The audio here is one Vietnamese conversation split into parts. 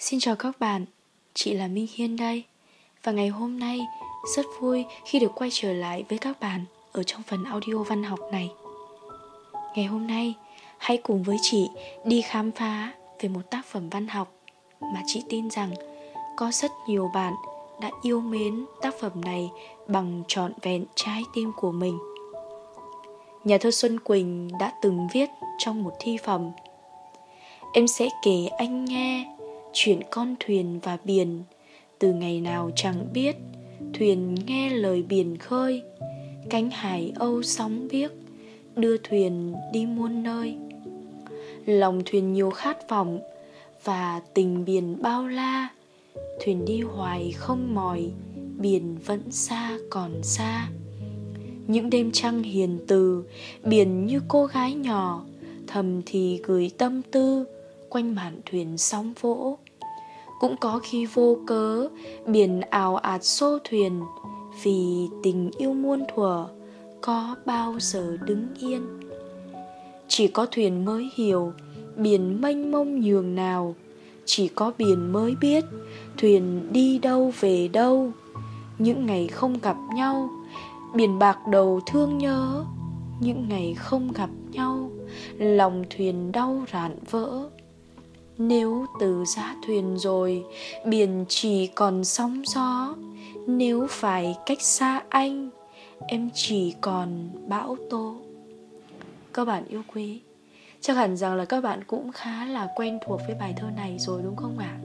Xin chào các bạn, chị là Minh Hiên đây. Và ngày hôm nay rất vui khi được quay trở lại với các bạn ở trong phần audio văn học này. Ngày hôm nay hãy cùng với chị đi khám phá về một tác phẩm văn học mà chị tin rằng có rất nhiều bạn đã yêu mến tác phẩm này bằng trọn vẹn trái tim của mình. Nhà thơ Xuân Quỳnh đã từng viết trong một thi phẩm Em sẽ kể anh nghe chuyện con thuyền và biển, từ ngày nào chẳng biết, thuyền nghe lời biển khơi. Cánh hải âu sóng biếc, đưa thuyền đi muôn nơi. Lòng thuyền nhiều khát vọng và tình biển bao la. Thuyền đi hoài không mỏi, biển vẫn xa còn xa. Những đêm trăng hiền từ, biển như cô gái nhỏ, thầm thì gửi tâm tư quanh mạn thuyền sóng vỗ. Cũng có khi vô cớ, biển ào ạt xô thuyền, vì tình yêu muôn thuở có bao giờ đứng yên. Chỉ có thuyền mới hiểu biển mênh mông nhường nào, chỉ có biển mới biết thuyền đi đâu về đâu. Những ngày không gặp nhau, biển bạc đầu thương nhớ. Những ngày không gặp nhau, lòng thuyền đau rạn vỡ nếu từ giã thuyền rồi, biển chỉ còn sóng gió. Nếu phải cách xa anh, em chỉ còn bão tố. Các bạn yêu quý, chắc hẳn rằng là các bạn cũng khá là quen thuộc với bài thơ này rồi đúng không ạ?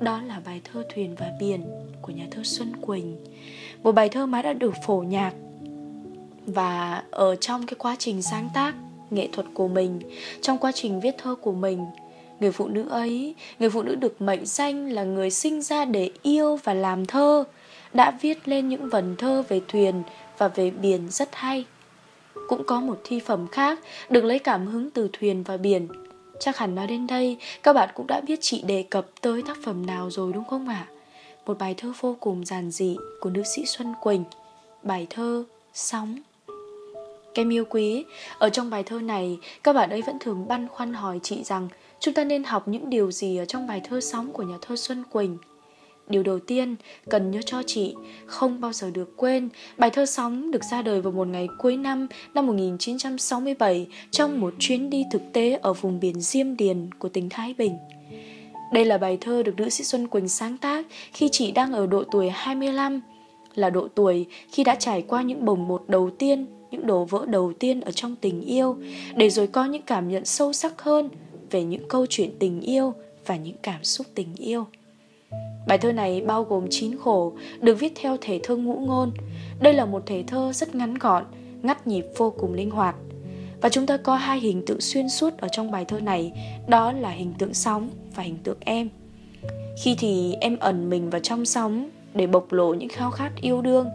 Đó là bài thơ thuyền và biển của nhà thơ xuân quỳnh. Một bài thơ mà đã được phổ nhạc và ở trong cái quá trình sáng tác nghệ thuật của mình, trong quá trình viết thơ của mình Người phụ nữ ấy, người phụ nữ được mệnh danh là người sinh ra để yêu và làm thơ, đã viết lên những vần thơ về thuyền và về biển rất hay. Cũng có một thi phẩm khác được lấy cảm hứng từ thuyền và biển. Chắc hẳn nói đến đây, các bạn cũng đã biết chị đề cập tới tác phẩm nào rồi đúng không ạ? À? Một bài thơ vô cùng giản dị của nữ sĩ Xuân Quỳnh, bài thơ Sóng. Kem yêu quý, ở trong bài thơ này, các bạn ấy vẫn thường băn khoăn hỏi chị rằng chúng ta nên học những điều gì ở trong bài thơ sóng của nhà thơ Xuân Quỳnh. Điều đầu tiên cần nhớ cho chị không bao giờ được quên bài thơ sóng được ra đời vào một ngày cuối năm năm 1967 trong một chuyến đi thực tế ở vùng biển Diêm Điền của tỉnh Thái Bình. Đây là bài thơ được nữ sĩ Xuân Quỳnh sáng tác khi chị đang ở độ tuổi 25, là độ tuổi khi đã trải qua những bồng bột đầu tiên, những đổ vỡ đầu tiên ở trong tình yêu, để rồi có những cảm nhận sâu sắc hơn về những câu chuyện tình yêu và những cảm xúc tình yêu. Bài thơ này bao gồm 9 khổ, được viết theo thể thơ ngũ ngôn. Đây là một thể thơ rất ngắn gọn, ngắt nhịp vô cùng linh hoạt. Và chúng ta có hai hình tượng xuyên suốt ở trong bài thơ này, đó là hình tượng sóng và hình tượng em. Khi thì em ẩn mình vào trong sóng để bộc lộ những khao khát yêu đương,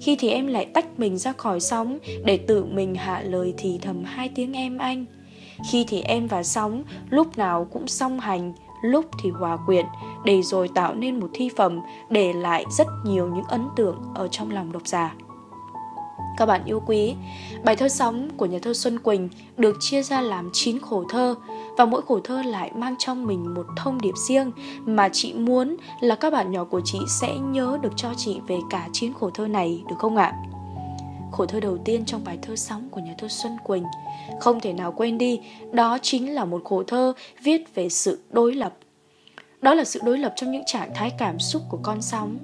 khi thì em lại tách mình ra khỏi sóng để tự mình hạ lời thì thầm hai tiếng em anh. Khi thì em và sóng lúc nào cũng song hành, lúc thì hòa quyện, để rồi tạo nên một thi phẩm để lại rất nhiều những ấn tượng ở trong lòng độc giả. Các bạn yêu quý, bài thơ sóng của nhà thơ Xuân Quỳnh được chia ra làm 9 khổ thơ và mỗi khổ thơ lại mang trong mình một thông điệp riêng mà chị muốn là các bạn nhỏ của chị sẽ nhớ được cho chị về cả 9 khổ thơ này được không ạ? Khổ thơ đầu tiên trong bài thơ sóng của nhà thơ Xuân Quỳnh. Không thể nào quên đi, Đó chính là một khổ thơ viết về sự đối lập. Đó là sự đối lập trong những trạng thái cảm xúc của con sóng.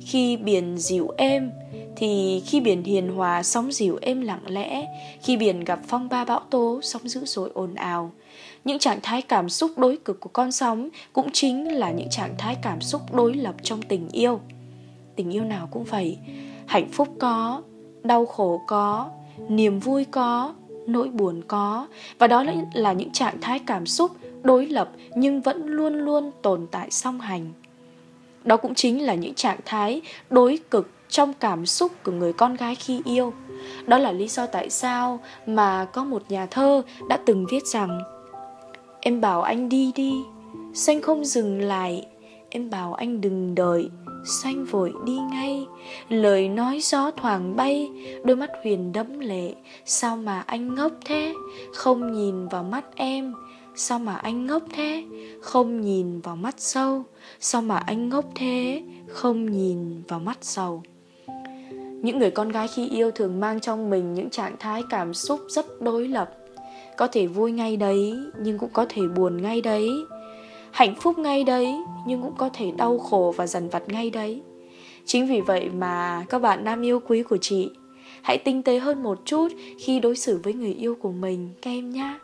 Khi biển dịu êm, Thì khi biển hiền hòa, sóng dịu êm lặng lẽ. Khi biển gặp phong ba bão tố, sóng dữ dội ồn ào. Những trạng thái cảm xúc đối cực của con sóng cũng chính là những trạng thái cảm xúc đối lập trong tình yêu. Tình yêu nào cũng vậy, hạnh phúc có đau khổ có, niềm vui có, nỗi buồn có. Và đó là những trạng thái cảm xúc đối lập nhưng vẫn luôn luôn tồn tại song hành. Đó cũng chính là những trạng thái đối cực trong cảm xúc của người con gái khi yêu. Đó là lý do tại sao mà có một nhà thơ đã từng viết rằng, em bảo anh đi đi, xanh không dừng lại, em bảo anh đừng đợi xanh vội đi ngay. Lời nói gió thoảng bay, đôi mắt huyền đẫm lệ. Sao mà anh ngốc thế? Không nhìn vào mắt em. Sao mà anh ngốc thế? Không nhìn vào mắt sâu. Sao mà anh ngốc thế? Không nhìn vào mắt sầu Những người con gái khi yêu thường mang trong mình những trạng thái cảm xúc rất đối lập. Có thể vui ngay đấy, Nhưng cũng có thể buồn ngay đấy. Hạnh phúc ngay đấy, Nhưng cũng có thể đau khổ và dằn vặt ngay đấy Chính vì vậy mà các bạn nam yêu quý của chị, Hãy tinh tế hơn một chút khi đối xử với người yêu của mình, các em nhé.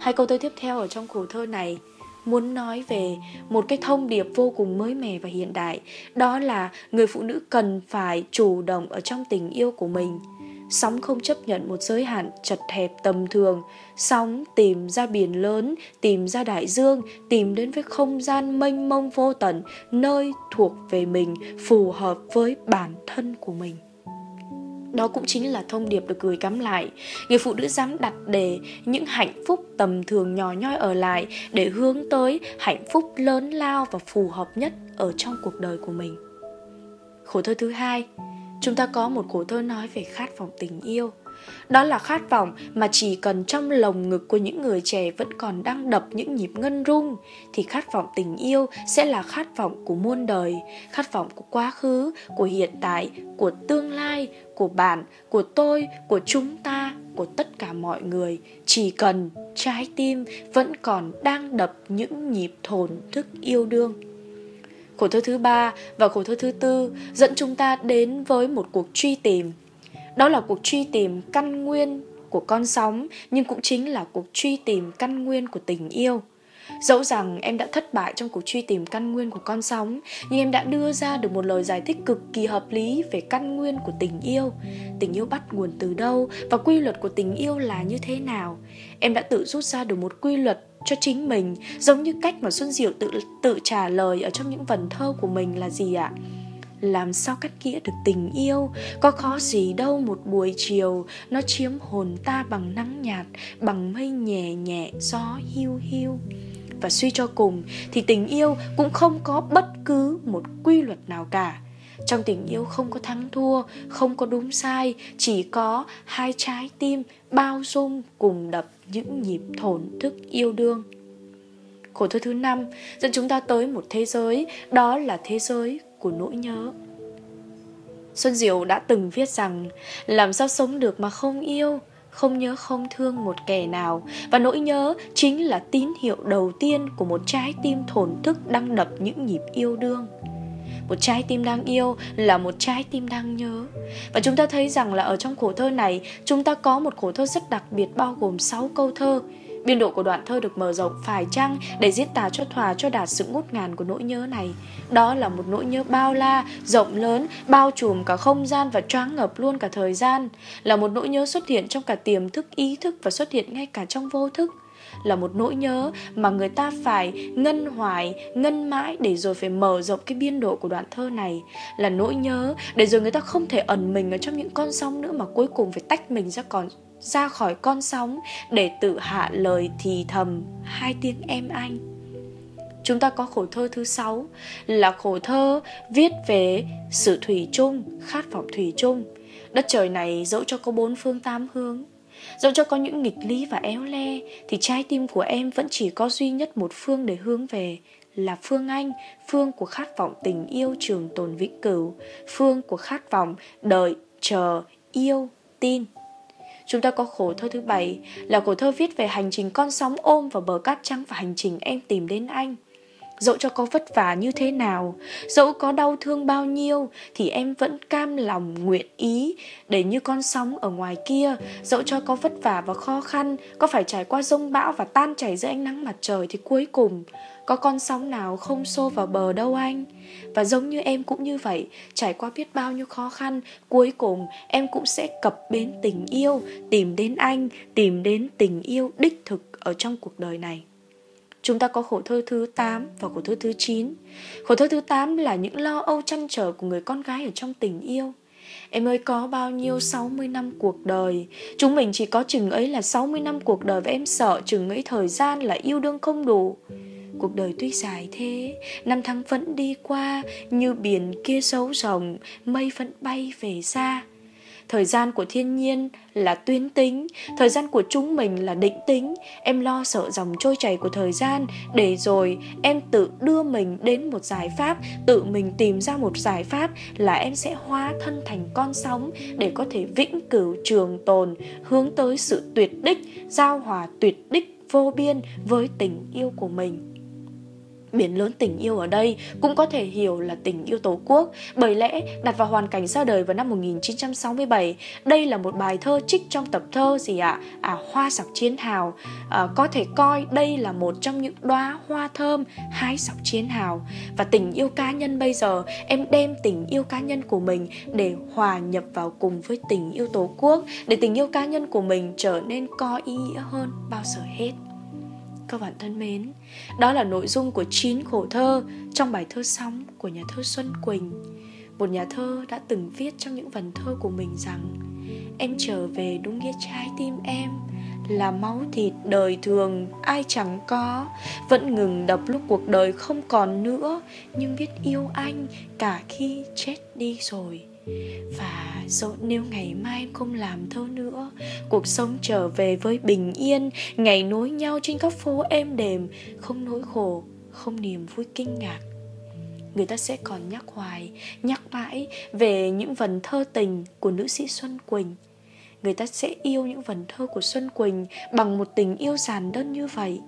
Hai câu thơ tiếp theo ở trong khổ thơ này muốn nói về một cái thông điệp vô cùng mới mẻ và hiện đại, đó là người phụ nữ cần phải chủ động ở trong tình yêu của mình sóng không chấp nhận một giới hạn chật hẹp tầm thường. Sóng tìm ra biển lớn, tìm ra đại dương, tìm đến với không gian mênh mông vô tận, nơi thuộc về mình, phù hợp với bản thân của mình. Đó cũng chính là thông điệp được gửi cắm lại. Người phụ nữ dám đặt đề những hạnh phúc tầm thường nhỏ nhoi ở lại Để hướng tới hạnh phúc lớn lao và phù hợp nhất ở trong cuộc đời của mình. Khổ thơ thứ hai Chúng ta có một khổ thơ nói về khát vọng tình yêu đó là khát vọng mà chỉ cần trong lồng ngực của những người trẻ vẫn còn đang đập những nhịp ngân rung thì khát vọng tình yêu sẽ là khát vọng của muôn đời, khát vọng của quá khứ, của hiện tại, của tương lai, của bạn, của tôi, của chúng ta, của tất cả mọi người. Chỉ cần trái tim vẫn còn đang đập những nhịp thổn thức yêu đương. Khổ thơ thứ ba và khổ thơ thứ tư, dẫn chúng ta đến với một cuộc truy tìm. Đó là cuộc truy tìm căn nguyên của con sóng, nhưng cũng chính là cuộc truy tìm căn nguyên của tình yêu. Dẫu rằng em đã thất bại trong cuộc truy tìm căn nguyên của con sóng, nhưng em đã đưa ra được một lời giải thích cực kỳ hợp lý về căn nguyên của tình yêu. Tình yêu bắt nguồn từ đâu và quy luật của tình yêu là như thế nào? Em đã tự rút ra được một quy luật cho chính mình, giống như cách mà xuân diệu tự tự trả lời ở trong những vần thơ của mình là gì ạ? Làm sao cắt nghĩa được tình yêu? Có khó gì đâu một buổi chiều, nó chiếm hồn ta bằng nắng nhạt, bằng mây nhẹ nhẹ, gió hiu hiu. Và suy cho cùng, thì tình yêu cũng không có bất cứ một quy luật nào cả trong tình yêu không có thắng thua, không có đúng sai, chỉ có hai trái tim bao dung cùng đập những nhịp thổn thức yêu đương. Khổ thơ thứ năm dẫn chúng ta tới một thế giới, đó là thế giới của nỗi nhớ. Xuân Diệu đã từng viết rằng, Làm sao sống được mà không yêu, Không nhớ không thương một kẻ nào. Và nỗi nhớ chính là tín hiệu đầu tiên Của một trái tim thổn thức đang đập những nhịp yêu đương một trái tim đang yêu là một trái tim đang nhớ và chúng ta thấy rằng là ở trong khổ thơ này chúng ta có một khổ thơ rất đặc biệt bao gồm 6 câu thơ Biên độ của đoạn thơ được mở rộng phải chăng để diễn tả cho thỏa cho đạt sự ngút ngàn của nỗi nhớ này. Đó là một nỗi nhớ bao la, rộng lớn, bao trùm cả không gian và choáng ngập luôn cả thời gian. Là một nỗi nhớ xuất hiện trong cả tiềm thức, ý thức và xuất hiện ngay cả trong vô thức là một nỗi nhớ mà người ta phải ngân hoài, ngân mãi để rồi phải mở rộng cái biên độ của đoạn thơ này. Là nỗi nhớ để rồi người ta không thể ẩn mình ở trong những con sóng nữa mà cuối cùng phải tách mình ra còn ra khỏi con sóng để tự hạ lời thì thầm. Hai tiếng em anh. Chúng ta có khổ thơ thứ sáu là khổ thơ viết về sự thủy chung khát vọng thủy chung. Đất trời này dẫu cho có bốn phương tám hướng dẫu cho có những nghịch lý và éo le, thì trái tim của em vẫn chỉ có duy nhất một phương để hướng về, là phương anh, phương của khát vọng tình yêu trường tồn vĩnh cửu, phương của khát vọng đợi, chờ, yêu, tin Chúng ta có khổ thơ thứ bảy, là khổ thơ viết về hành trình con sóng ôm vào bờ cát trắng và hành trình em tìm đến anh. Dẫu cho có vất vả như thế nào, dẫu có đau thương bao nhiêu thì em vẫn cam lòng nguyện ý để như con sóng ở ngoài kia, dẫu cho có vất vả và khó khăn, có phải trải qua rông bão và tan chảy dưới ánh nắng mặt trời thì cuối cùng có con sóng nào không xô vào bờ đâu anh? Và giống như em cũng như vậy Trải qua biết bao nhiêu khó khăn Cuối cùng em cũng sẽ cập bến tình yêu Tìm đến anh Tìm đến tình yêu đích thực Ở trong cuộc đời này. Chúng ta có khổ thơ thứ 8 và khổ thơ thứ 9 Khổ thơ thứ 8 là những lo âu chăn trở của người con gái ở trong tình yêu. Em ơi, có bao nhiêu 60 năm cuộc đời? Chúng mình chỉ có chừng ấy là 60 năm cuộc đời Và em sợ chừng ấy thời gian là yêu đương không đủ. Cuộc đời tuy dài thế, Năm tháng vẫn đi qua, Như biển kia sâu rồng Mây vẫn bay về xa. Thời gian của thiên nhiên là tuyến tính, thời gian của chúng mình là định tính. Em lo sợ dòng trôi chảy của thời gian để rồi em tự đưa mình đến một giải pháp, tự mình tìm ra một giải pháp là em sẽ hóa thân thành con sóng để có thể vĩnh cửu trường tồn, hướng tới sự tuyệt đích, giao hòa tuyệt đích vô biên với tình yêu của mình Biển lớn tình yêu ở đây cũng có thể hiểu là tình yêu Tổ quốc, bởi lẽ đặt vào hoàn cảnh ra đời vào năm 1967, đây là một bài thơ trích trong tập thơ gì ạ? À? à Hoa sọc chiến hào. À, có thể coi đây là một trong những đóa hoa thơm hái sọc chiến hào. Và tình yêu cá nhân bây giờ, em đem tình yêu cá nhân của mình để hòa nhập vào cùng với tình yêu Tổ quốc, để tình yêu cá nhân của mình trở nên có ý nghĩa hơn bao giờ hết. Các bạn thân mến, đó là nội dung của 9 khổ thơ trong bài thơ Sóng của nhà thơ Xuân Quỳnh. Một nhà thơ đã từng viết trong những vần thơ của mình rằng Em trở về đúng nghĩa trái tim em là máu thịt đời thường ai chẳng có. Vẫn ngừng đập lúc cuộc đời không còn nữa Nhưng biết yêu anh cả khi chết đi rồi và dẫu nếu ngày mai em không làm thơ nữa, cuộc sống trở về với bình yên, ngày nối nhau trên các phố êm đềm, không nỗi khổ, không niềm vui kinh ngạc. Người ta sẽ còn nhắc hoài, nhắc mãi về những vần thơ tình của nữ sĩ xuân quỳnh. Người ta sẽ yêu những vần thơ của xuân quỳnh bằng một tình yêu giản đơn như vậy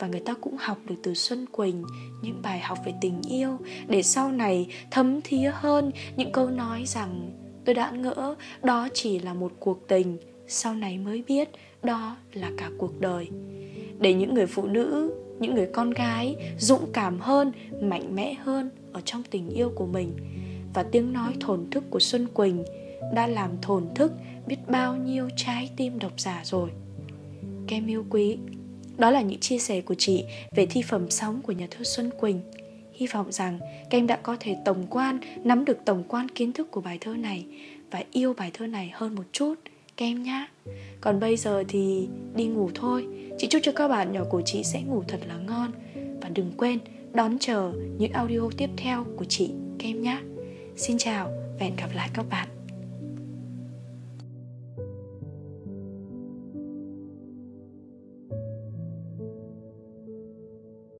và người ta cũng học được từ Xuân Quỳnh những bài học về tình yêu để sau này thấm thía hơn những câu nói rằng tôi đã ngỡ đó chỉ là một cuộc tình, sau này mới biết đó là cả cuộc đời. Để những người phụ nữ, những người con gái dũng cảm hơn, mạnh mẽ hơn ở trong tình yêu của mình. Và tiếng nói thổn thức của Xuân Quỳnh đã làm thổn thức biết bao nhiêu trái tim độc giả rồi. Kem yêu quý, đó là những chia sẻ của chị về thi phẩm sóng của nhà thơ Xuân Quỳnh. Hy vọng rằng các em đã có thể tổng quan, nắm được tổng quan kiến thức của bài thơ này và yêu bài thơ này hơn một chút các em nhé. Còn bây giờ thì đi ngủ thôi. Chị chúc cho các bạn nhỏ của chị sẽ ngủ thật là ngon và đừng quên đón chờ những audio tiếp theo của chị các em nhé. Xin chào và hẹn gặp lại các bạn.